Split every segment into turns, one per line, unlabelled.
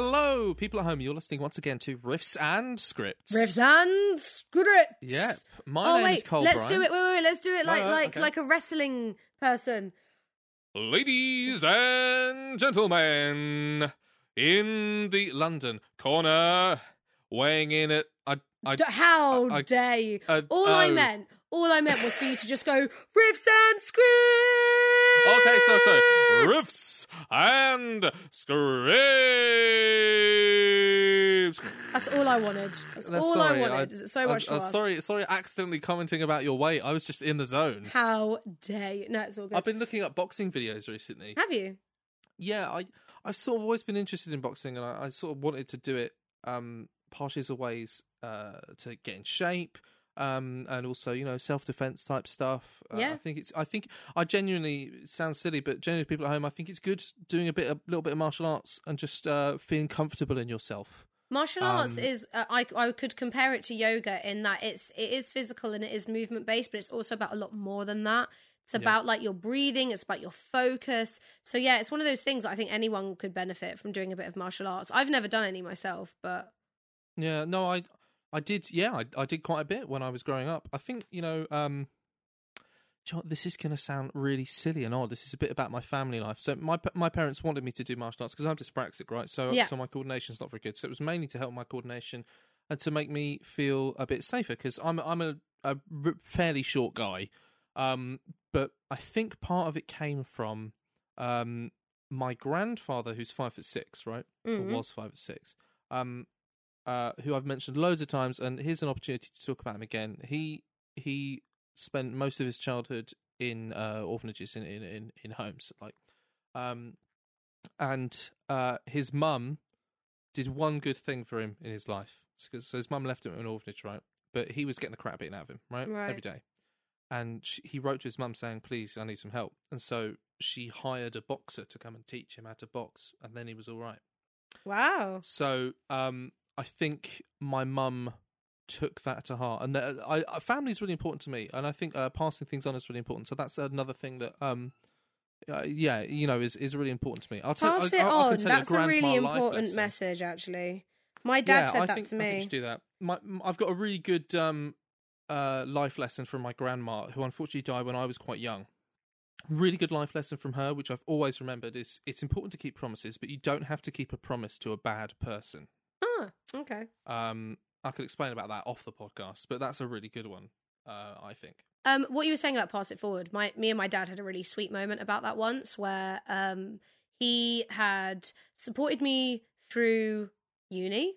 Hello, people at home. You're listening once again to Riffs and Scripts.
Riffs and scripts.
Yep. My
oh
name
wait,
is Cole
let's
Bryan.
do it. Wait, wait, wait. Let's do it like
no,
like
okay.
like a wrestling person.
Ladies and gentlemen, in the London corner, weighing in at I, I,
D- How
I- I-
dare you?
uh,
all I
oh.
meant, all I meant was for you to just go riffs and scripts.
Okay, so sorry. Riffs and scripts.
That's all I wanted. That's,
That's
all
sorry,
I wanted. Is it so
I'm-
much to
I'm
ask?
sorry, sorry, accidentally commenting about your weight. I was just in the zone.
How dare you? No, it's all good.
I've been looking at boxing videos recently.
Have you?
Yeah, I I've sort of always been interested in boxing, and I, I sort of wanted to do it um, partially as a ways uh, to get in shape, um, and also you know self defense type stuff. Uh,
Yeah.
I think it's I think I genuinely sounds silly, but genuinely people at home, I think it's good doing a bit a little bit of martial arts and just uh, feeling comfortable in yourself.
Martial arts
Um,
is uh, I I could compare it to yoga in that it's it is physical and it is movement based, but it's also about a lot more than that. It's about like your breathing, it's about your focus. So yeah, it's one of those things that I think anyone could benefit from doing a bit of martial arts. I've never done any myself, but
Yeah, no, I I did. Yeah, I I did quite a bit when I was growing up. I think you know. um do you know this is going to sound really silly and odd. This is a bit about my family life. So my my parents wanted me to do martial arts because I'm dyspraxic, right? So
Yeah.
so my coordination's not very good. So it was mainly to help my coordination and to make me feel a bit safer because I'm I'm a, a fairly short guy. Um, but I think part of it came from um my grandfather, who's five foot six, right,
Mhm.
or was five foot six. Um, uh, who I've mentioned loads of times, and here's an opportunity to talk about him again. He he spent most of his childhood in uh, orphanages in, in in in homes, like, um, and uh, his mum did one good thing for him in his life. So, so his mum left him in an orphanage, right? But he was getting the crap beaten out of him, right,
Right.
every day. And she, he wrote to his mum saying, "Please, I need some help." And so she hired a boxer to come and teach him how to box, and then he was all right.
wow.
So um, I think my mum took that to heart, and uh, I, I, family is really important to me, and I think uh, passing things on is really important. So that's another thing that, um, uh, yeah, you know, is is really important to me. I'll tell.
Pass
I,
it
I, I
on.
you
That's a
grand
really important message, actually. My dad
yeah,
said
I
that
think,
to
I think you
me.
should do that. My, I've got a really good um, uh, life lesson from my grandma, who unfortunately died when I was quite young. Really good life lesson from her, which I've always remembered, is it's important to keep promises, but you don't have to keep a promise to a bad person.
Ah, okay.
Um, I could explain about that off the podcast, but that's a really good one, uh, I think.
Um, what you were saying about pass it forward, my me and my dad had a really sweet moment about that once, where um he had supported me through uni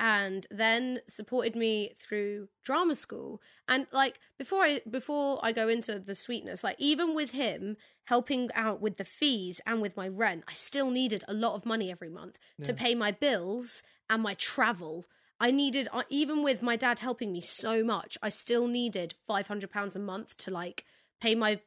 and then supported me through drama school and like before i before i go into the sweetness like even with him helping out with the fees and with my rent i still needed a lot of money every month to pay my bills and my travel i needed uh, even with my dad helping me so much i still needed 500 pounds a month to like pay my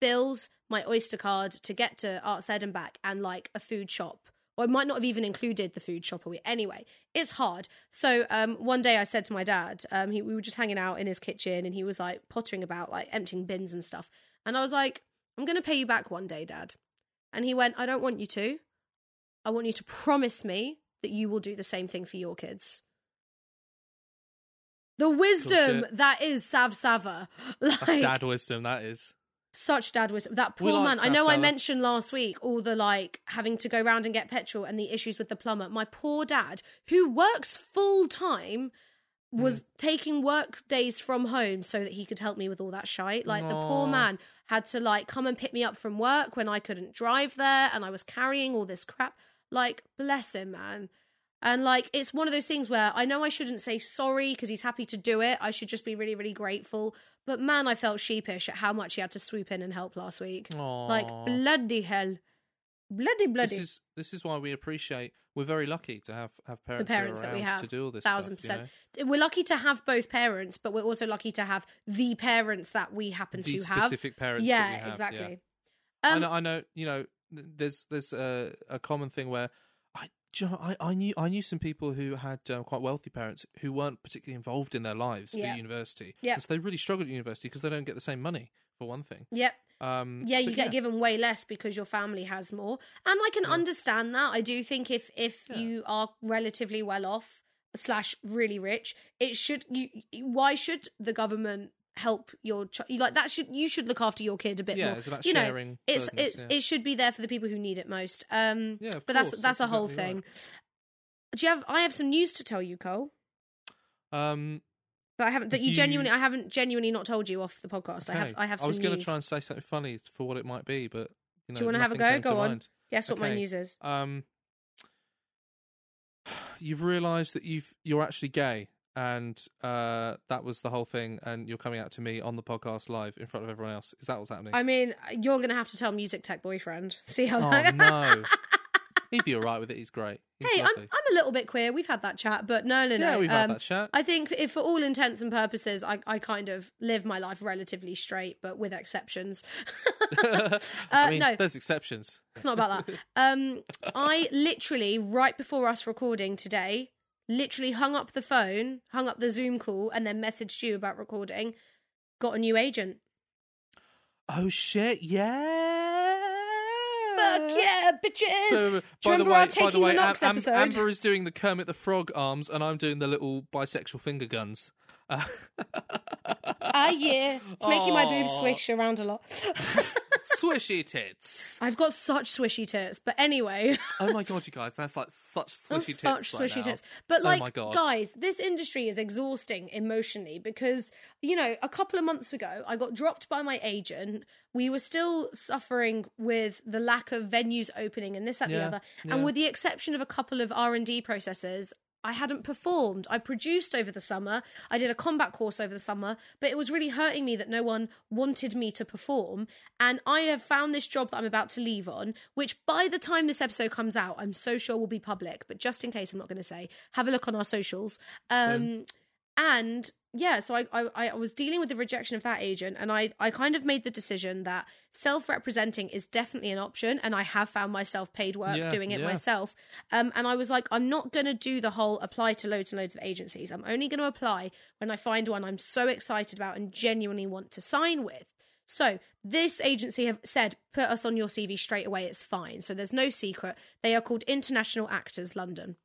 bills my oyster card to get to arts ed and back and like a food shop or it might not have even included the food shop. Anyway, it's hard. So um, one day I said to my dad, um, he, we were just hanging out in his kitchen, and he was like pottering about, like emptying bins and stuff. And I was like, "I'm going to pay you back one day, Dad." And he went, "I don't want you to. I want you to promise me that you will do the same thing for your kids." The wisdom that is Sav Sava, like
That's dad wisdom, that is.
such dad wisdom. That poor
like
man. I know
Sav
I mentioned last week all the like having to go round and get petrol and the issues with the plumber. My poor dad, who works full time, was
Hmm.
taking work days from home so that he could help me with all that shite. Like the poor man had to like come and pick me up from work when I couldn't drive there and I was carrying all this crap. Like bless him, man. And like it's one of those things where I know I shouldn't say sorry because he's happy to do it. I should just be really, really grateful. But man, I felt sheepish at how much he had to swoop in and help last week. Like bloody hell, bloody bloody.
This is this is why we appreciate. We're very lucky to have have parents,
the parents that we have,
to do all this.
thousand
stuff, you
percent. We're lucky to have both parents, but we're also lucky to have the parents that we happen
the
to have.
specific parents. that
yeah,
we have,
exactly.
I
Um,
know. I know. You know, there's there's a, a common thing where I, do you know, I I knew I knew some people who had um, quite wealthy parents who weren't particularly involved in their lives
Yeah.
at university.
Yeah.
and so they really struggled at university because they don't get the same money for one thing.
Yep.
Um,
Yeah, you get given way less because your family has more. And I can understand that. I do think if if
Yeah.
you are relatively well off slash really rich, it should you why should the government help your child like that should you should look after your kid a bit
Yeah,
more.
it's about
you know,
sharing
it's
burdens,
it's
yeah.
it should be there for the people who need it most. Um
Yeah,
but that's that's,
that's
a whole
exactly
thing.
right.
Do you have I have some news to tell you, Cole.
Um,
That I haven't that you,
You-
genuinely I haven't genuinely not told you off the podcast. I have. I have
I was going to try and say something funny for what it might be, but you know,
Do you wanna have a go? Go on.
mind.
Guess what my news is?
Um, you've realised that you've you're actually gay, and uh, that was the whole thing, and you're coming out to me on the podcast live in front of everyone else. Is that what's happening?
I mean, you're going to have to tell Music Tech Boyfriend. See how
oh
that
no, he'd be all right with it. He's great. He's
Hey, I'm. I'm a little bit queer. We've had that chat, but no, no, no.
yeah, we've
um,
had that chat.
I think if for all intents and purposes, I, I kind of live my life relatively straight, but with exceptions. uh,
I mean,
no,
there's exceptions.
it's not about that. Um, I literally, right before us recording today, literally hung up the phone, hung up the Zoom call, and then messaged you about recording. Got a new agent.
Oh shit! Yeah.
Fuck yeah, bitches!
By
Do you
the
remember
way,
our
by the
Taking
way,
the Knocks
Am-
episode?
Amber is doing the Kermit the Frog arms, and I'm doing the little bisexual finger guns. Uh,
Ah, yeah. It's making my boobs swish around a lot.
swishy tits.
I've got such swishy tits. But anyway.
Oh my god, you guys, that's like such
Oh,
swishy tits.
such
right
swishy
now.
tits. But
Oh
like,
God.
guys, this industry is exhausting emotionally because you know, a couple of months ago, I got dropped by my agent. We were still suffering with the lack of venues opening and this, that, the
Yeah,
other.
yeah.
And with the exception of a couple of R and D processes. I hadn't performed. I produced over the summer. I did a combat course over the summer, but it was really hurting me that no one wanted me to perform. And I have found this job that I'm about to leave on, which by the time this episode comes out, I'm so sure will be public. But just in case, I'm not going to say. Have a look on our socials. Um, and yeah, so I, I I was dealing with the rejection of that agent, and I I kind of made the decision that self representing is definitely an option, and I have found myself paid work
Yeah,
doing it
yeah.
myself. Um, and I was like, I'm not going to do the whole apply to loads and loads of agencies. I'm only going to apply when I find one I'm so excited about and genuinely want to sign with. So this agency have said, put us on your CV straight away. It's fine. So there's no secret. They are called International Actors London.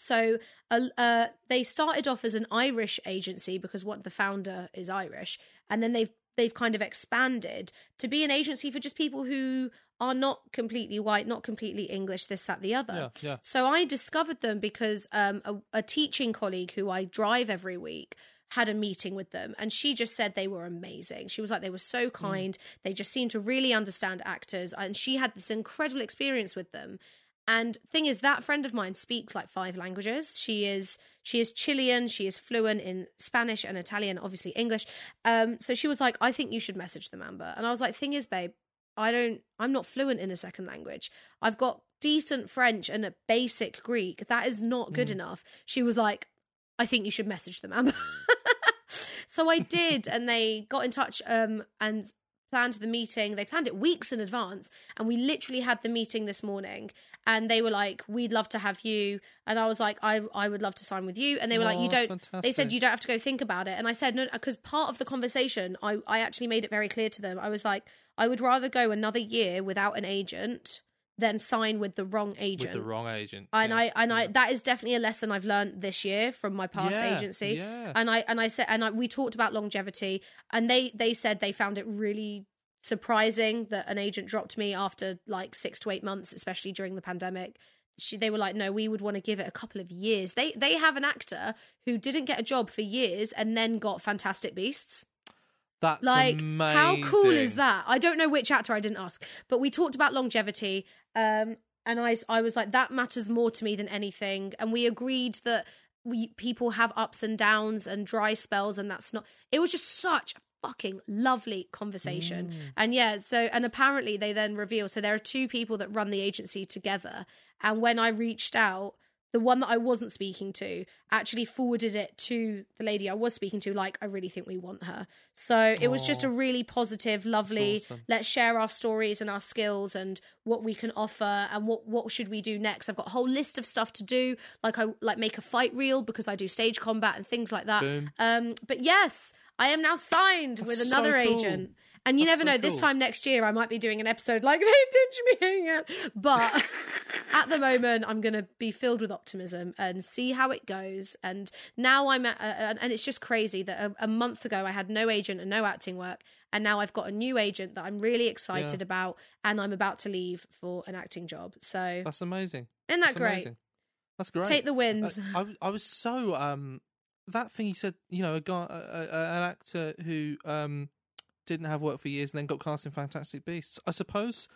So uh, uh, they started off as an Irish agency because what the founder is Irish, and then they've they've kind of expanded to be an agency for just people who are not completely white, not completely English, this, that, the other.
Yeah, yeah.
So I discovered them because um, a, a teaching colleague who I drive every week had a meeting with them and she just said they were amazing. She was like, they were so kind. They just seemed to really understand actors. And she had this incredible experience with them. And thing is, that friend of mine speaks like five languages. She is she is Chilean. She is fluent in Spanish and Italian, obviously English. Um, so she was like, I think you should message them, Amber. And I was like, thing is, babe, I don't. I'm not fluent in a second language. I've got decent French and a basic Greek. That is not good enough. She was like, I think you should message them, Amber. so I did, and they got in touch um, and planned the meeting. They planned it weeks in advance, and we literally had the meeting this morning. And they were like, "We'd love to have you," and I was like, "I I would love to sign with you." And they were like,
Oh,
"You don't." They said you don't have to go think about it. And I said no, because part of the conversation, I I actually made it very clear to them. I was like, I would rather go another year without an agent than sign with the wrong agent.
with the wrong agent.
and
yeah.
I and I that is definitely a lesson I've learned this year from my past
Yeah,
agency.
yeah.
And I and I said and I, we talked about longevity, and they they said they found it really surprising that an agent dropped me after like six to eight months, especially during the pandemic. She, they were like, no, we would want to give it a couple of years. They they have an actor who didn't get a job for years and then got Fantastic Beasts.
That's
Like,
amazing.
how cool is that? I don't know which actor I didn't ask, but we talked about longevity. Um, and I, I was like, that matters more to me than anything. And we agreed that we people have ups and downs and dry spells, and that's not. It was just such a fucking lovely conversation.
Mm.
And yeah, so and apparently they then reveal. So there are two people that run the agency together. And when I reached out, the one that I wasn't speaking to actually forwarded it to the lady I was speaking to, like, I really think we want her. So it was just a really positive, lovely,
awesome.
let's share our stories and our skills and what we can offer and what, what should we do next. I've got a whole list of stuff to do, like I like make a fight reel because I do stage combat and things like that.
Boom.
Um, but yes, I am now signed with another
so cool.
agent. And you
That's
never
so
know, this time next year, I might be doing an episode like they ditched me again. But at the moment, I'm going to be filled with optimism and see how it goes. And now I'm at, uh, and it's just crazy that a, a month ago I had no agent and no acting work. And now I've got a new agent that I'm really excited about. And I'm about to leave for an acting job. So,
That's amazing.
isn't that
That's
great?
amazing. That's great.
Take the wins.
I I, I was so um that thing you said. You know, a guy, a, a, an actor who um didn't have work for years and then got cast in Fantastic Beasts. I suppose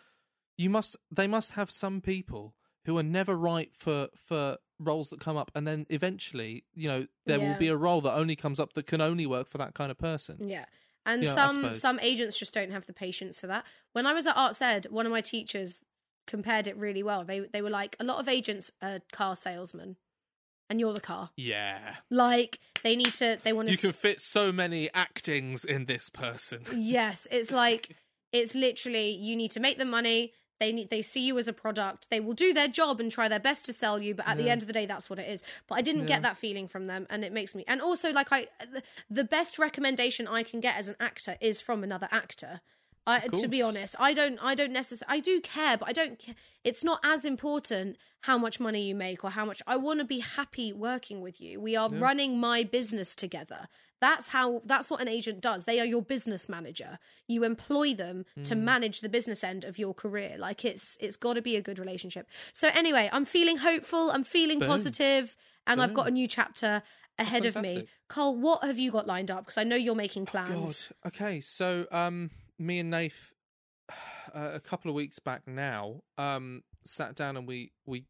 you must. They must have some people who are never right for for roles that come up, and then eventually, you know, there will be a role that only comes up that can only work for that kind of person.
Yeah. And
Yeah,
some some agents just don't have the patience for that. When I was at Arts Ed, one of my teachers compared it really well. They they were like, a lot of agents are car salesmen, and you're the car.
Yeah,
Like they need to, they want to.
you can fit so many actings in this person.
Yes, it's like it's literally you need to make the money. They need they see you as a product. They will do their job and try their best to sell you, but at the end of the day, that's what it is. But I didn't get that feeling from them, and it makes me. And also, like I, the, the best recommendation I can get as an actor is from another actor. I, to be honest, I don't. I don't necessarily. I do care, but I don't. ca- It's not as important how much money you make or how much. I want to be happy working with you. We are running my business together. That's how. That's what an agent does. They are your business manager. You employ them to manage the business end of your career. Like it's. It's got to be a good relationship. So anyway, I'm feeling hopeful. I'm feeling
Boom.
positive, and I've got a new chapter ahead of me. Carl, what have you got lined up? Because I know you're making
Oh, God.
plans.
Okay, so um, me and Nath, uh, a couple of weeks back now, um, sat down and we we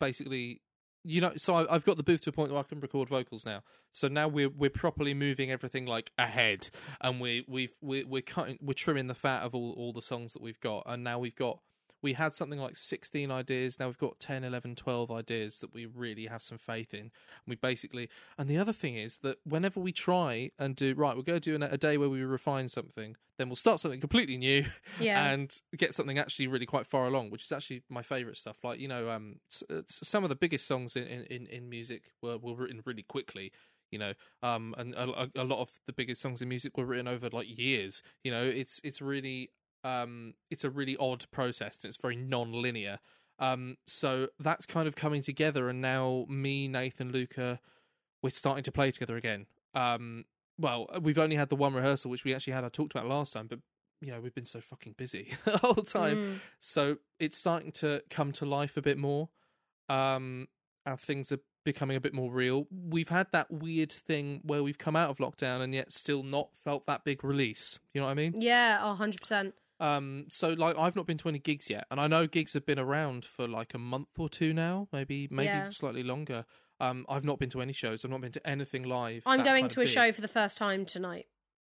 basically, you know, so I, I've got the booth to a point where I can record vocals now. So now we're we're properly moving everything like ahead, and we we've we're, we're cutting we're trimming the fat of all all the songs that we've got, and now we've got. We had something like 16 ideas. Now we've got 10, 11, 12 ideas that we really have some faith in. We basically, and the other thing is that whenever we try and do, right, we're going to do an, a day where we refine something, then we'll start something completely new
Yeah.
and get something actually really quite far along, which is actually my favourite stuff. Like, you know, um, uh, some of the biggest songs in, in, in music were, were written really quickly. You know, um, and a, a- a lot of the biggest songs in music were written over like years. You know, it's it's really um, it's a really odd process and it's very non-linear. Um, so that's kind of coming together, and now me, Nathan, Luca, we're starting to play together again. Um, well, we've only had the one rehearsal, which we actually had. I talked about last time, but you know we've been so fucking busy the whole time,
Mm.
so it's starting to come to life a bit more. Um, and things are becoming a bit more real. We've had that weird thing where we've come out of lockdown and yet still not felt that big release. You know what I mean?
Yeah, a hundred percent.
Um, so like I've not been to any gigs yet, and I know gigs have been around for like a month or two now, maybe maybe
Yeah.
slightly longer. Um, I've not been to any shows. I've not been to anything live.
I'm going to a
big.
show for the first time tonight.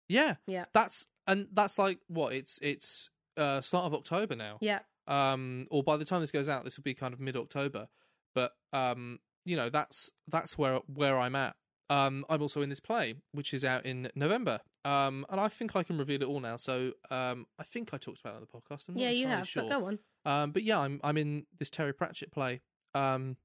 Yeah,
Yeah.
that's and that's like what it's it's uh start of October now.
Yeah.
Um, or by the time this goes out, this will be kind of mid October. But um, you know that's that's where where I'm at. Um, I'm also in this play, which is out in November. Um, and I think I can reveal it all now. So um, I think I talked about it on the podcast. I'm not
yeah, you have.
Sure.
But go on.
Um, but yeah, I'm I'm in this Terry Pratchett play, um,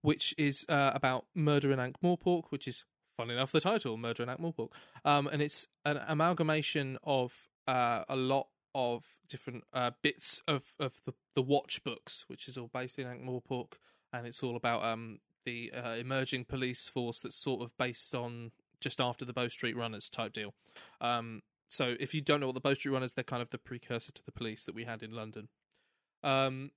which is uh, about murder in Ankh-Morpork, which is fun enough the title, Murder in Ankh-Morpork, um, and it's an amalgamation of uh, a lot of different uh, bits of of the the Watch books, which is all based in Ankh-Morpork, and it's all about um, the uh, emerging police force that's sort of based on just after the Bow Street Runners type deal. Um, so if you don't know what the Bow Street Runners, they're kind of the precursor to the police that we had in London. Um,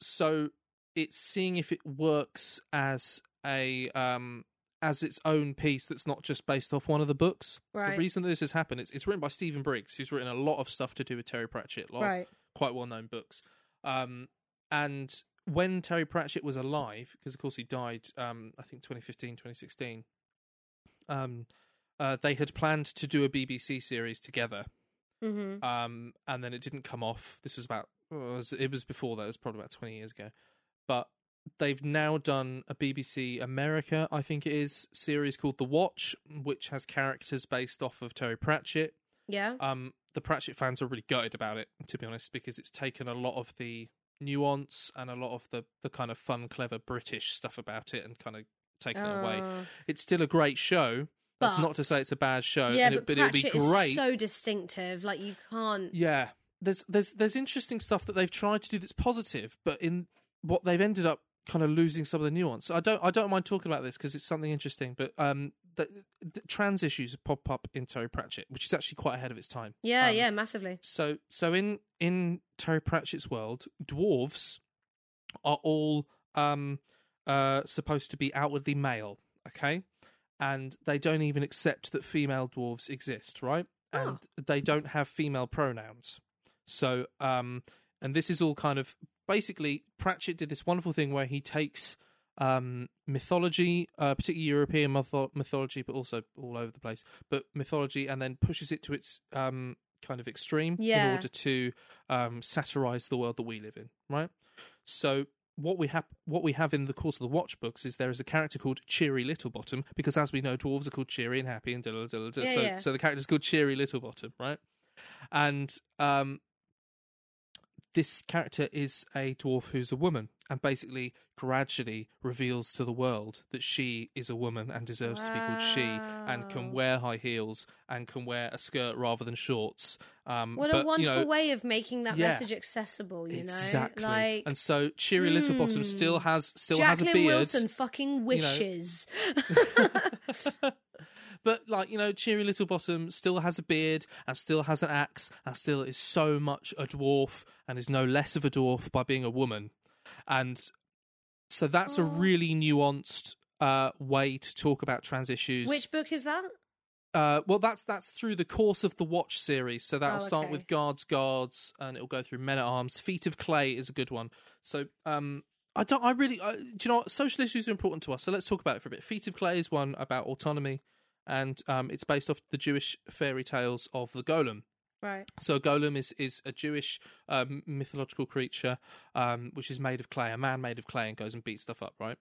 so it's seeing if it works as a um as its own piece that's not just based off one of the books.
Right.
The reason that this has happened, it's it's written by Stephen Briggs, who's written a lot of stuff to do with Terry Pratchett, a lot
Right.
quite well known books. Um, and when Terry Pratchett was alive, because of course he died, um, I think 2015, 2016, um, uh, they had planned to do a BBC series together.
Mm-hmm.
Um, and then it didn't come off. This was about, oh, it was, it was before that, it was probably about 20 years ago. But they've now done a BBC America, I think it is, series called The Watch, which has characters based off of Terry Pratchett.
Yeah.
Um, the Pratchett fans are really gutted about it, to be honest, because it's taken a lot of the nuance and a lot of the, the kind of fun, clever British stuff about it and kind of taken it away.
Uh,
It's still a great show, That's not to say it's a bad show,
yeah, but,
it, but it'll be great.
so distinctive. Like you can't.
Yeah, there's there's there's interesting stuff that they've tried to do that's positive, but in what they've ended up kind of losing some of the nuance. I don't I don't mind talking about this because it's something interesting, but um, the, the trans issues pop up in Terry Pratchett, which is actually quite ahead of its time.
Yeah,
Um,
yeah, massively.
So so in in Terry Pratchett's world, dwarves are all um uh supposed to be outwardly male, okay? And they don't even accept that female dwarves exist, right? And they don't have female pronouns. So um and this is all kind of basically Pratchett did this wonderful thing where he takes um mythology, uh, particularly European mytho- mythology, but also all over the place, but mythology, and then pushes it to its um kind of extreme in order to um satirize the world that we live in, right? So what we have what we have in the course of the watch books is there is a character called Cheery Littlebottom because as we know dwarves are called cheery and happy and diddle diddle diddle.
Yeah,
so
yeah.
so the character's called Cheery Littlebottom, right? And um this character is a dwarf who's a woman and basically gradually reveals to the world that she is a woman and deserves to be called she and can wear high heels and can wear a skirt rather than shorts. Um,
What
but,
a
you
wonderful
know,
way of making that
yeah.
message accessible. You know,
exactly.
like
and so Cheery Littlebottom still has still has a
Jacqueline
beard.
Wilson fucking wishes.
but like you know, Cheery Littlebottom still has a beard and still has an axe and still is so much a dwarf and is no less of a dwarf by being a woman, and so that's a really nuanced uh, way to talk about trans issues.
Which book is that?
Uh, well, that's that's through the course of the Watch series. So that'll
Oh,
start with Guards, Guards, and it'll go through Men at Arms. Feet of Clay is a good one. So um, I don't. I really. I, do you know what? Social issues are important to us. So let's talk about it for a bit. Feet of Clay is one about autonomy, and um, it's based off the Jewish fairy tales of the Golem.
Right.
So a golem is is a Jewish um, mythological creature, um, which is made of clay, a man made of clay, and goes and beats stuff up, right?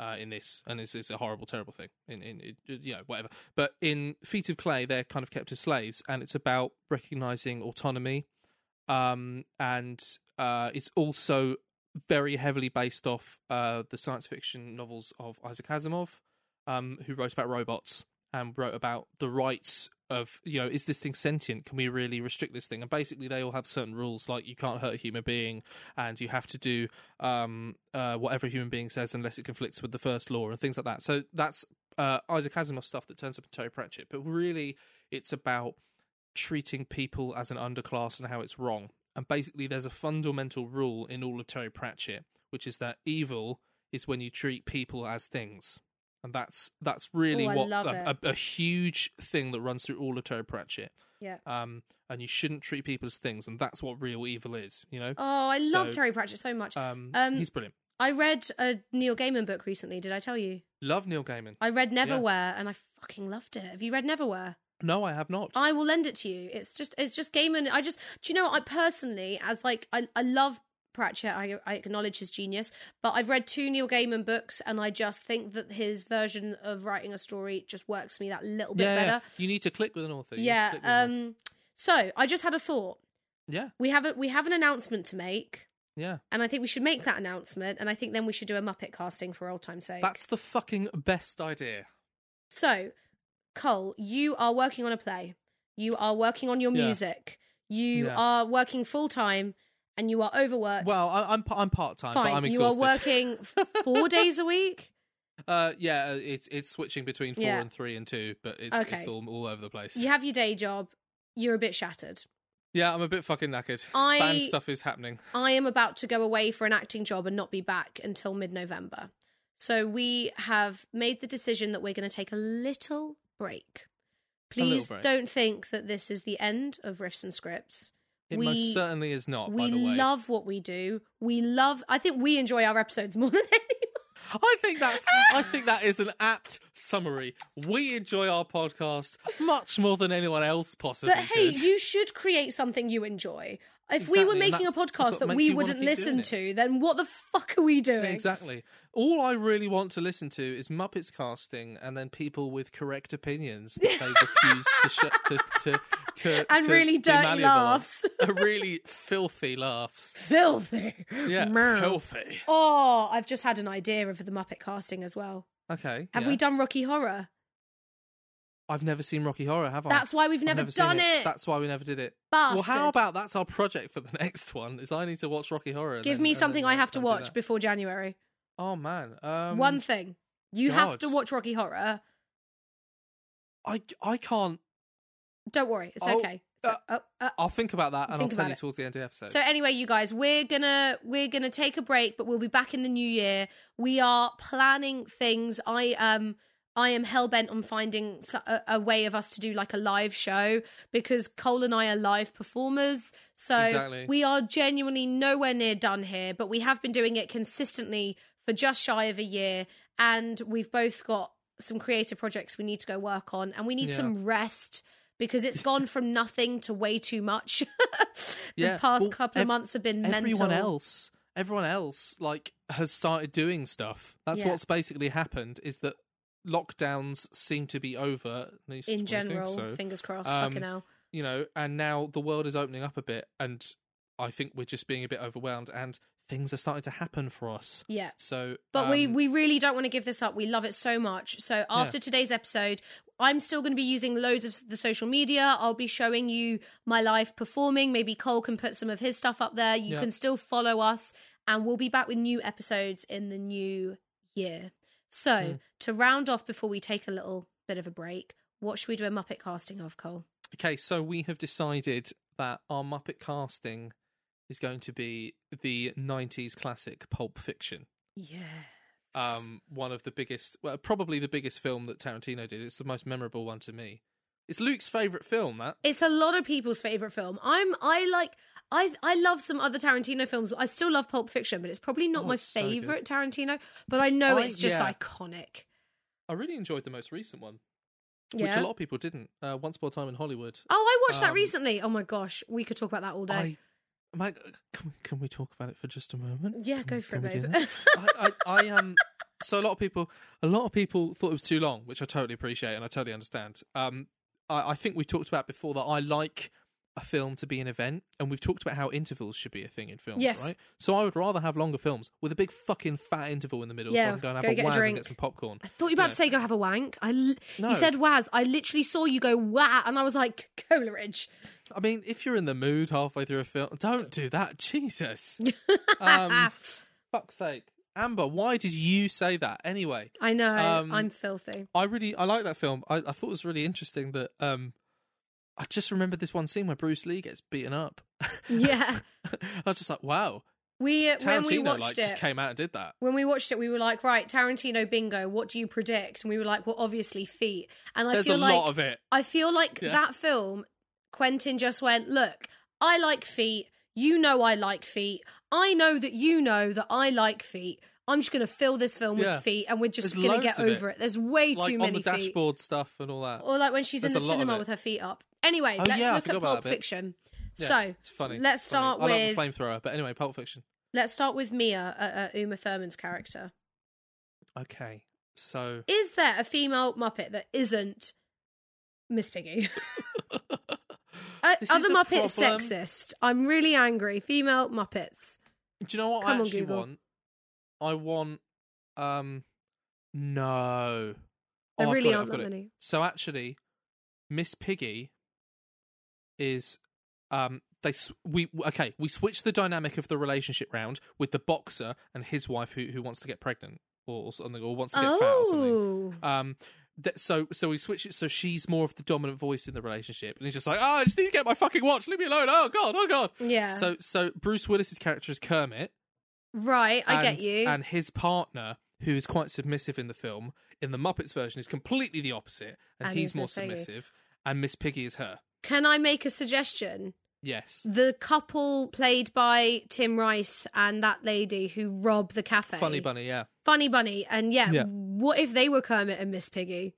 Uh, in this, and it's, it's a horrible, terrible thing. In, in, in you know whatever. But in Feet of Clay, they're kind of kept as slaves, and it's about recognizing autonomy, um, and uh, it's also very heavily based off uh, the science fiction novels of Isaac Asimov, um, who wrote about robots and wrote about the rights of you know is this thing sentient? Can we really restrict this thing? And basically they all have certain rules like you can't hurt a human being and you have to do um uh whatever a human being says unless it conflicts with the first law and things like that. So that's uh isaac asimov stuff that turns up in terry pratchett. But really it's about treating people as an underclass and how it's wrong. And basically there's a fundamental rule in all of terry pratchett which is that evil is when you treat people as things and that's that's really
Ooh,
what a, a, a huge thing that runs through all of Terry Pratchett.
Yeah.
Um, and you shouldn't treat people as things, and that's what real evil is. You know.
Oh, I love Terry Pratchett so much.
Um,
Um,
he's brilliant.
I read a Neil Gaiman book recently. Did I tell you?
Love Neil Gaiman.
I read Neverwhere and I fucking loved it. Have you read Neverwhere?
No, I have not.
I will lend it to you. It's just it's just Gaiman. I just do you know I personally as like I I love Pratchett. I I acknowledge his genius, but I've read two Neil Gaiman books and I just think that his version of writing a story just works for me that little bit
yeah, yeah.
better.
you need to click with an author. You
Yeah.
click with an author.
Um. So I just had a thought.
yeah,
We have a we have an announcement to make.
yeah.
And I think we should make that announcement, and I think then we should do a Muppet casting for old time's sake.
That's the fucking best idea.
So, Cole, you are working on a play. You are working on your
Yeah.
music. You
Yeah.
are working full time, and you are overworked.
Well, I, I'm I'm part time, but I'm exhausted.
you are working four days a week.
Uh, yeah, uh, it's it's switching between four
Yeah.
and three and two, but it's
Okay.
it's all all over the place.
You have your day job. You're a bit shattered.
Yeah, I'm a bit fucking knackered.
I-
Band stuff is happening.
I am about to go away for an acting job and not be back until mid November. So we have made the decision that we're going to take a little break.
little
Please
break.
don't think that this is the end of Riffs and Scripts.
It
We-
most certainly is not.
we
by the way,
love what we do. We love. I think we enjoy our episodes more than anyone.
I think that's I think that is an apt summary. We enjoy our podcast much more than anyone else possibly.
But hey,
could.
you should create something you enjoy. If we were making a podcast that we wouldn't listen to, then what the fuck are we doing?
Exactly. All I really want to listen to is Muppets casting, and then people with correct opinions that they refuse to shut to to to
And
to
really dirty
malleable on.
laughs.
Uh, really filthy laughs.
Filthy.
Yeah, filthy.
Oh, I've just had an idea of the Muppet casting as well.
Okay.
Have
yeah.
we done Rocky Horror?
I've never seen Rocky Horror, have I?
That's why we've
I've
never, done it.
That's why we never did it.
Bastard.
Well, how about that's our project for the next one? Is I need to watch Rocky Horror.
Give
then-
me something I
uh,
have to
try and do
watch before January.
Oh man, um,
One thing. You have to watch Rocky Horror.
I I can't.
Don't worry, it's
Oh,
okay.
uh,
Oh, uh,
I'll think about that and I'll tell you
it.
towards the end of the episode.
So anyway, you guys, we're gonna we're gonna take a break, but we'll be back in the new year. We are planning things. I um I am hell bent on finding a, a way of us to do like a live show because Cole and I are live performers. So
Exactly.
we are genuinely nowhere near done here, but we have been doing it consistently for just shy of a year, and we've both got some creative projects we need to go work on, and we need
Yeah.
some rest. Because it's gone from nothing to way too much. the
Yeah,
past
well,
couple of months have been
everyone
mental.
else, everyone else, like has started doing stuff. That's
Yeah.
what's basically happened. Is that lockdowns seem to be over
in general,
so.
fingers crossed.
Um,
fucking hell.
you know, and now the world is opening up a bit, and I think we're just being a bit overwhelmed, and things are starting to happen for us.
Yeah.
So,
But we,
um,
we really don't want to give this up. We love it so much. So after today's episode, I'm still going to be using loads of the social media. I'll be showing you my life performing. Maybe Cole can put some of his stuff up there. You
Yeah.
can still follow us, and we'll be back with new episodes in the new year. So
Mm.
to round off before we take a little bit of a break, what should we do a Muppet casting of, Cole?
Okay, so we have decided that our Muppet casting is going to be the 90s classic Pulp Fiction.
Yes.
Um, one of the biggest, well, probably the biggest film that Tarantino did. It's the most memorable one to me. It's Luke's favourite film, that.
it's a lot of people's favorite film. I'm I like I I love some other Tarantino films. I still love Pulp Fiction, but it's probably not
Oh,
my
it's so
favorite Tarantino. But I know
I-
it's just
yeah.
iconic.
I really enjoyed the most recent one, which a lot of people didn't. Uh, Once Upon a Time in Hollywood.
Oh, I watched that
Um,
recently. Oh my gosh, we could talk about that all day.
I, I, can, we, can we talk about it for just a moment?
yeah,
Can-
go for it, babe.
that? I, I, I um. So a lot of people, a lot of people thought it was too long, which I totally appreciate and I totally understand. Um, I, I think we talked about before that I like a film to be an event, and we've talked about how intervals should be a thing in films,
Yes.
right? So I would rather have longer films with a big fucking fat interval in the middle, so I
Yeah,
can go and
go
have
get a
a waz and get some popcorn.
I thought you were about
Yeah.
to say go have a wank. I l-
No.
you said Waz. I literally saw you go wah, and I was like Coleridge.
I mean, if you're in the mood halfway through a film, don't do that. Jesus. um, fuck's sake. Amber, why did you say that? Anyway,
I know.
um,
I'm filthy.
I really I like that film. I, I thought it was really interesting that um I just remembered this one scene where Bruce Lee gets beaten up.
Yeah.
I was just like, wow.
We uh, when we watched
like
it,
just came out and did that.
when we watched it, we were like, right, Tarantino bingo. What do you predict? And we were like, well, obviously feet. And I
There's
feel
a
like
lot of it.
I feel like
Yeah.
that film, Quentin just went, look, I like feet. You know I like feet. I know that you know that I like feet. I'm just going to fill this film
Yeah.
with feet, and we're just
There's
going to
loads
get
of it.
over it. There's way
Like
too
on
many
the
feet.
dashboard stuff and all that.
Or like when she's in
There's
the
a lot of
cinema
it.
with her feet up. Anyway,
Oh,
let's
yeah, I
look
forgot
at
about
Pulp
that bit.
Fiction.
Yeah,
so
it's funny.
let's
funny.
start
I
with
like the flamethrower, but anyway, Pulp Fiction.
let's start with Mia, uh, uh, Uma Thurman's character.
Okay. So
Is there a female Muppet that isn't Miss Piggy? Uh,
This
Are
is
the
a
Muppets
problem.
sexist? I'm really angry. Female Muppets.
Do you know what
Come
I actually want? I want um no.
There
Oh,
really aren't that many.
So actually, Miss Piggy is um they we okay we switch the dynamic of the relationship round with the boxer and his wife who who wants to get pregnant or something or wants to get fat or something.
Oh,
Um, th- so so we switch it so she's more of the dominant voice in the relationship. And he's just like oh I just need to get my fucking watch. Leave me alone. Oh god oh god.
Yeah.
so so Bruce Willis's character is Kermit.
Right, I get you.
and his partner who is quite submissive in the film in the Muppets version is completely the opposite. And,
And
he's
he's
more submissive. And Miss Piggy is her.
Can I make a suggestion?
yes.
The couple played by Tim Rice and that lady who rob the cafe.
Funny Bunny yeah
Funny Bunny. And yeah,
Yeah.
what if they were Kermit and Miss Piggy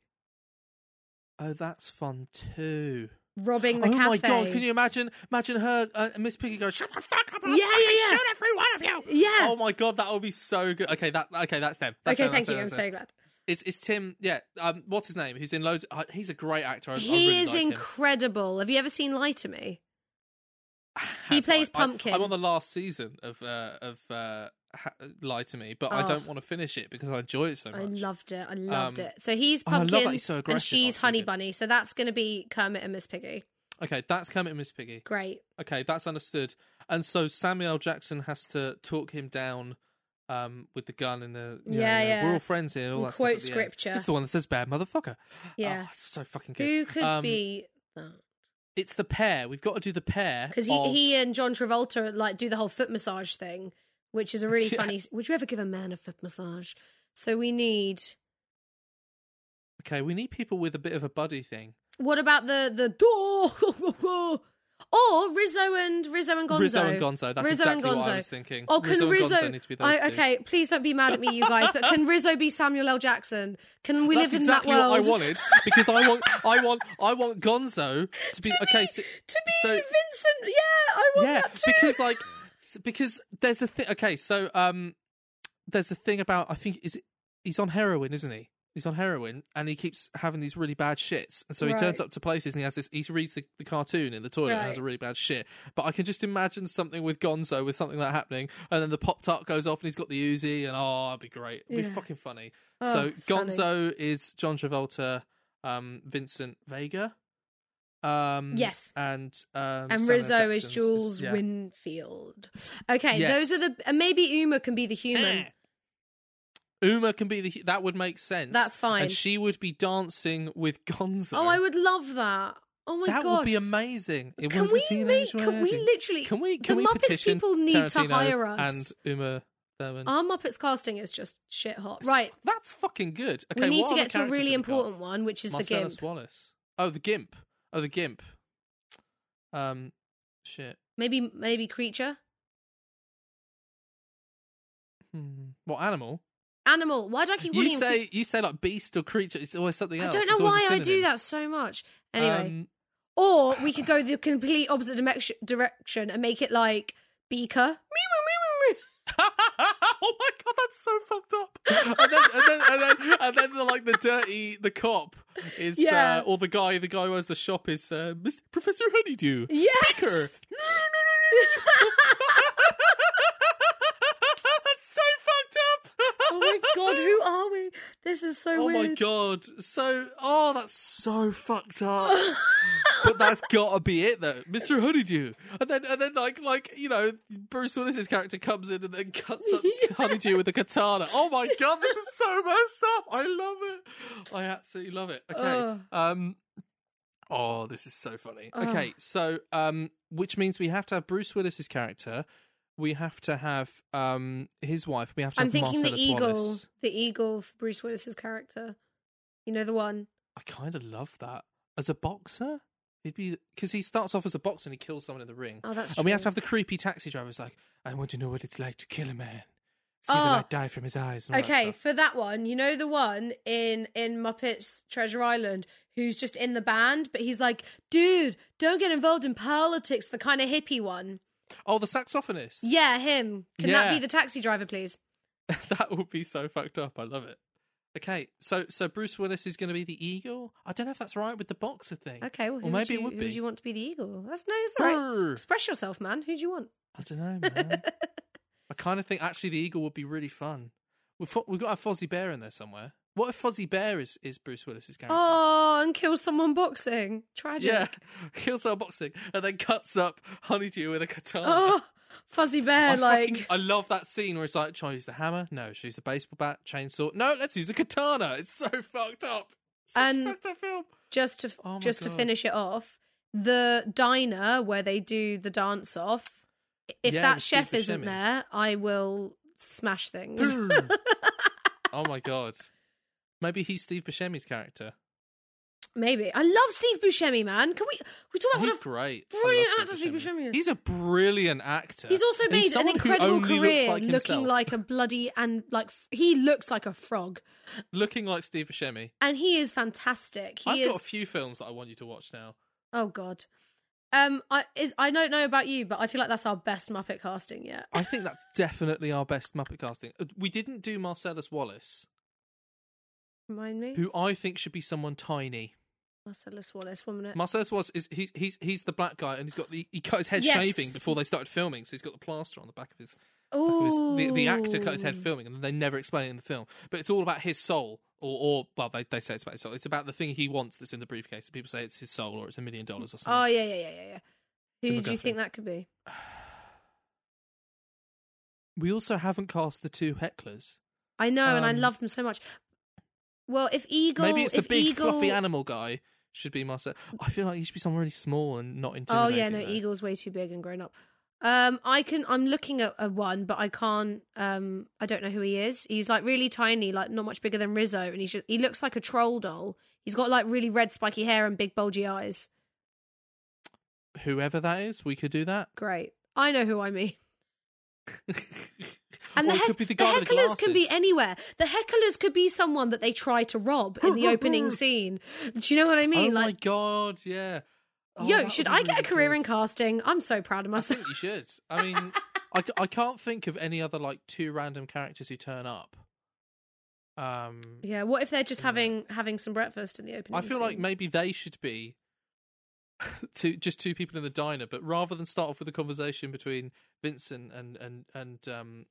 oh that's fun too
robbing the
oh
cafe?
Oh my god! Can you imagine? Imagine her, uh, Miss Piggy goes, "Shut the fuck up! I'll
Yeah, yeah, yeah.
Shoot every one of you!"
Yeah.
Oh my god, that would be so good. Okay, that okay, that's them. That's
okay,
them,
thank
that's
you. I'm
them, that's
so glad.
It's it's Tim. Yeah. Um, what's his name? Who's in loads? Uh, he's a great actor. I, I
He
really
is
like him.
incredible. Have you ever seen Lie to Me? He plays
I? I-
Pumpkin.
I'm on the last season of uh, of uh, ha- lie to me, but I
Oh.
don't want to finish it because I enjoy it so much.
I loved it. I loved
Um,
it. So he's
oh, I love that
pumpkin
he's so
and she's honey
good.
bunny. So that's going to be Kermit and Miss Piggy.
Okay, that's Kermit and Miss Piggy.
Great.
Okay, that's understood. And so Samuel Jackson has to talk him down um, with the gun and the
Yeah,
know,
yeah.
we're all friends here. and All
We'll
that
quote
the end.
scripture.
It's the one that says "bad motherfucker."
Yeah.
Oh, so fucking good.
Who could
Um,
be that?
It's the pair. We've got to do the pair
Because he,
of-
he and John Travolta like do the whole foot massage thing, which is a really
Yeah.
funny. Would you ever give a man a foot massage? So we need.
Okay, we need people with a bit of a buddy thing.
What about the the door? or Rizzo and Rizzo and Gonzo.
Rizzo and Gonzo. That's
Rizzo and
exactly what I was thinking.
Or can
Rizzo,
Rizzo?
and Gonzo need to be those
I, okay, please don't be mad at me, you guys. But can Rizzo be Samuel L. Jackson? Can we
That's
live in
exactly
that world?
what I wanted because I want, I want, I want Gonzo to be
To
okay.
be-
so,
to be
so-
Vincent, yeah, I want
yeah,
that too.
because like, because there's a thing. Okay, so um, there's a thing about I think is it, he's on heroin, isn't he? He's on heroin, and he keeps having these really bad shits. And so he turns up to places, and he has this. He reads the, the cartoon in the toilet, and has a really bad shit. But I can just imagine something with Gonzo, with something like that happening, and then the pop tart goes off, and he's got the Uzi, and oh, it'd be great. It'd be fucking funny.
Oh,
so
stunning.
Gonzo is John Travolta, um, Vincent Vega. Um,
Yes.
and um,
and Rizzo is Jules
yeah.
Winfield. Okay,
Yes.
those are the. And maybe Uma can be the human.
Uma can be the that would make sense.
That's fine.
and she would be dancing with Gonzo.
Oh, I would love that. Oh my god,
that
gosh.
would be amazing. It
can
was
we
a teenage
make? Can we literally?
Can we? Can
the
we
Muppets people need to hire us.
and Uma Thurman?
Our Muppets casting is just shit hot. Right.
that's fucking good. Okay,
we need to get to a really
have we got?
important one, which is the Gimp.
Wallace. Oh, the Gimp. Oh, the Gimp. Um, shit.
Maybe, maybe creature,
Hmm. What animal?
Animal. Why do I keep calling
You say you say like beast or creature. It's always something else.
I
don't
know why I do that so much. Anyway,
Um,
or we could go the complete opposite direction, direction and make it like Beaker.
oh my god, that's so fucked up. And then, and then, and then, and then the, like the dirty, the cop is,
Yeah.
uh, or the guy, the guy who owns the shop is uh, Mr. Professor Honeydew.
Yes.
Beaker.
god, who are we? This is so
Oh
weird.
my god! So, oh, that's so fucked up. but that's gotta be it, though, Mr. Honeydew. And then, and then, like, like you know, Bruce Willis's character comes in and then cuts up Honeydew with a katana. Oh my god, this is so messed up. I love it. I absolutely love it. Okay.
Ugh.
Um. Oh, this is so funny.
Ugh.
Okay, so um, which means we have to have Bruce Willis's character. We have to have um his wife. We have to
I'm
have
thinking the eagle,
Wallace.
the eagle for Bruce Willis's character. You know the one.
I kind of love that as a boxer. He'd be because he starts off as a boxer and he kills someone in the ring,
Oh, that's
and we have to have the creepy taxi driver. who's like, I want to know what it's like to kill a man, see
Oh.
the light die from his eyes. And all that
Okay, for that one, you know the one in in Muppets Treasure Island who's just in the band, but he's like, dude, don't get involved in politics. The kind of hippie one.
Oh, the saxophonist.
Yeah, him. Can that be the taxi driver, please?
that would be so fucked up. I love it. Okay, so so Bruce Willis is going to be the eagle. I don't know if that's right with the boxer thing.
Okay, well, who
Or maybe
would you,
it would
who
be.
would you want to be the eagle? That's no, it's all right. Express yourself, man. Who do you want?
I don't know, man. I kind of think actually the eagle would be really fun. We've we've got a Fozzie Bear in there somewhere. What if Fozzie Bear is, is Bruce Willis's character?
Oh, and kill someone boxing. Tragic.
yeah, kills someone boxing and then cuts up Honeydew with a katana.
Oh, Fozzie Bear,
I,
like.
fucking, I love that scene where it's like, try to use the hammer. No, should use the baseball bat, chainsaw. No, let's use a katana. It's so fucked up. Such
And-
fucked up film.
just to
Oh
just to finish it off, the diner where they do the dance off. If
Yeah,
that chef isn't there, I will smash things.
Oh my god. Maybe he's Steve Buscemi's character.
Maybe I love Steve Buscemi, man. Can we we talk about
He's
what a,
great.
Brilliant
love
actor Steve Buscemi is.
He's a brilliant actor.
He's also made an incredible career
like
looking like a bloody and like he looks like a frog,
looking like Steve Buscemi.
and he is fantastic. He
I've
is.
got a few films that I want you to watch now.
oh God, um, I is I don't know about you, but I feel like that's our best Muppet casting yet.
I think that's definitely our best Muppet casting. Uh, We didn't do Marcellus Wallace,
Remind me.
who I think should be someone tiny.
Marcellus Wallace, one minute.
Marcellus was is he's he's he's the black guy, and he's got the he cut his head
Yes.
shaving before they started filming, so he's got the plaster on the back of his. back of his the, the actor cut his head
Ooh.
filming, and they never explain it in the film. But it's all about his soul, or or well, they they say it's about his soul. It's about the thing he wants that's in the briefcase. People say it's his soul, or it's a million dollars or something.
Oh yeah, yeah, yeah, yeah, yeah. Who do you think that could be?
we also haven't cast the two hecklers.
I know, and I
Um,
love them so much. Well, if Eagle,
Maybe it's the big
Eagle,
fluffy animal guy. Should be Marcel. I feel like he should be someone really small and not intimidating.
Oh yeah, no,
though.
Eagle's way too big and grown up. Um, I can. I'm looking at a one, but I can't. Um, I don't know who he is. He's like really tiny, like not much bigger than Rizzo, and he's just, he looks like a troll doll. He's got like really red spiky hair and big bulgy eyes.
Whoever that is, we could do that.
Great. I know who I mean. And the,
it
heck-
could be the
the
guy the
hecklers can be anywhere. The hecklers could be someone that they try to rob in the opening scene. Do you know what I mean?
oh my god, yeah. Oh,
yo, should I get a career
good.
in casting? I'm so proud of
I
myself.
think you should. I mean, I, I can't think of any other like two random characters who turn up. Um,
Yeah. What if they're just
Yeah.
having having some breakfast in the opening?
I feel like maybe they should be two just two people in the diner, but rather than start off with a conversation between Vincent and and and um,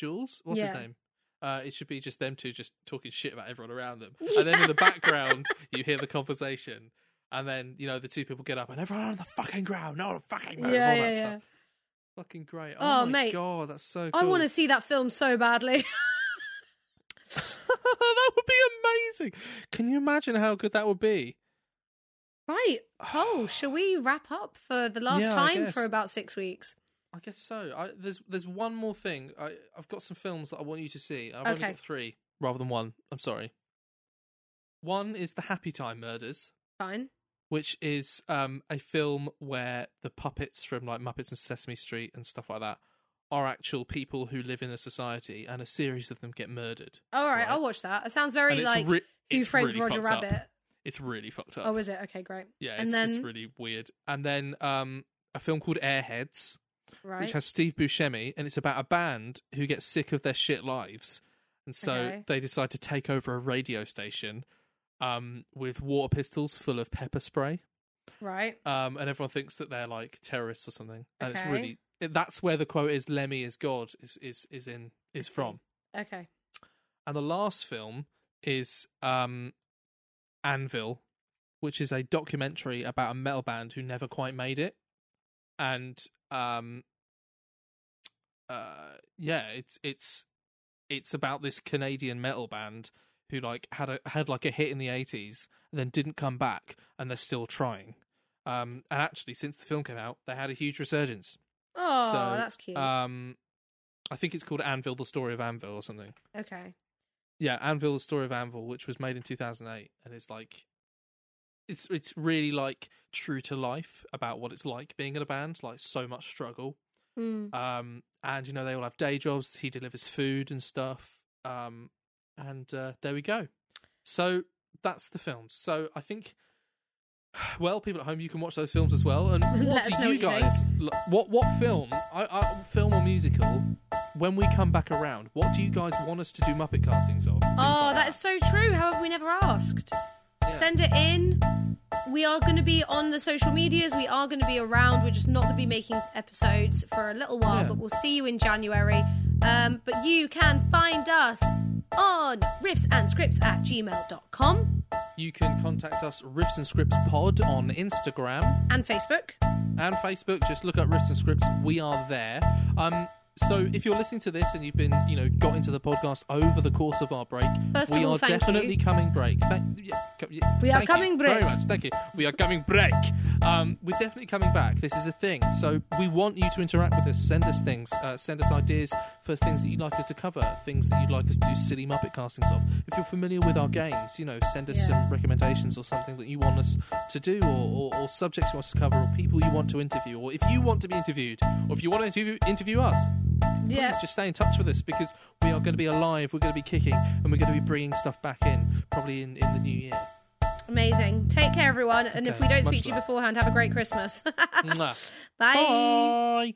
Jules, what's
Yeah.
his name? Uh, it should be just them two just talking shit about everyone around them, and then in the background you hear the conversation, and then you know the two people get up and everyone on the fucking ground, no fucking move,
Yeah,
all
yeah,
that
yeah.
stuff. Fucking great! Oh,
Oh,
my
mate.
god, that's so.
I want to see that film so badly.
that would be amazing. Can you imagine how good that would be?
right, Cole. shall we wrap up for the last
Yeah,
time for about six weeks?
I guess so. I, there's there's one more thing. I, I've got some films that I want you to see. I've only
Okay.
got three rather than one. I'm sorry. One is the Happy Time Murders,
Fine.
which is um, a film where the puppets from like Muppets and Sesame Street and stuff like that are actual people who live in a society, and a series of them get murdered.
All right,
Right.
I'll watch that. It sounds very like
re-
Who Framed
really
Roger
fucked up.
Rabbit.
It's really fucked up.
Oh, is it? Okay, great.
yeah,
and
it's, it's really weird. And then um, a film called Airheads,
Right.
which has Steve Buscemi, and it's about a band who get sick of their shit lives, and so
Okay.
they decide to take over a radio station um, with water pistols full of pepper spray,
right.
um, and everyone thinks that they're like terrorists or something. And it's really that's where the quote is "Lemmy is God" is is is in is from.
Okay.
And the last film is um, Anvil, which is a documentary about a metal band who never quite made it. And um, uh, yeah, it's it's it's about this Canadian metal band who like had a had like a hit in the eighties and then didn't come back, and they're still trying. Um, and actually, since the film came out, they had a huge resurgence.
Oh,
so,
that's cute.
Um, I think it's called Anvil: The Story of Anvil or something.
okay.
Yeah, Anvil: The Story of Anvil, which was made in 2008, and it's like, it's it's really like true to life about what it's like being in a band, like so much struggle.
Mm.
Um, and you know they all have day jobs. He delivers food and stuff. Um, and uh, there we go. So that's the films. So I think. Well, people at home, you can watch those films as well. And what do you guys? What what film? I, I, film or musical? When we come back around, what do you guys want us to do Muppet castings of? Things
Oh,
like
that is so true. How have we never asked?
Yeah.
Send it in. We are going to be on the social medias. We are going to be around. We're just not going to be making episodes for a little while,
Yeah.
but we'll see you in January. Um, but you can find us on riffsandscripts at gmail.com
You can contact us Riffs and Scripts Pod on Instagram
and Facebook.
and Facebook. Just look up Riffs and Scripts. We are there. Um, so if you're listening to this and you've been, you know, got into the podcast over the course of our break,
First of
we
all,
are
thank
definitely
you.
coming break. Thank, yeah, co- yeah,
We are
thank you
coming break.
Very much. Thank you. We are coming break. Um, we're definitely coming back. This is a thing. So we want you to interact with us. Send us things. Uh, send us ideas for things that you'd like us to cover. Things that you'd like us to do silly Muppet castings of. If you're familiar with our games, you know, send us
Yeah.
some recommendations or something that you want us to do, or, or, or subjects you want us to cover, or people you want to interview, or if you want to be interviewed, or if you want to interview, interview us
Yeah.
please just stay in touch with us because we are going to be alive, we're going to be kicking, and we're going to be bringing stuff back in probably in, in the new year.
Amazing. Take care, everyone. And if we don't speak to you beforehand, have a great Christmas. Bye.
Bye.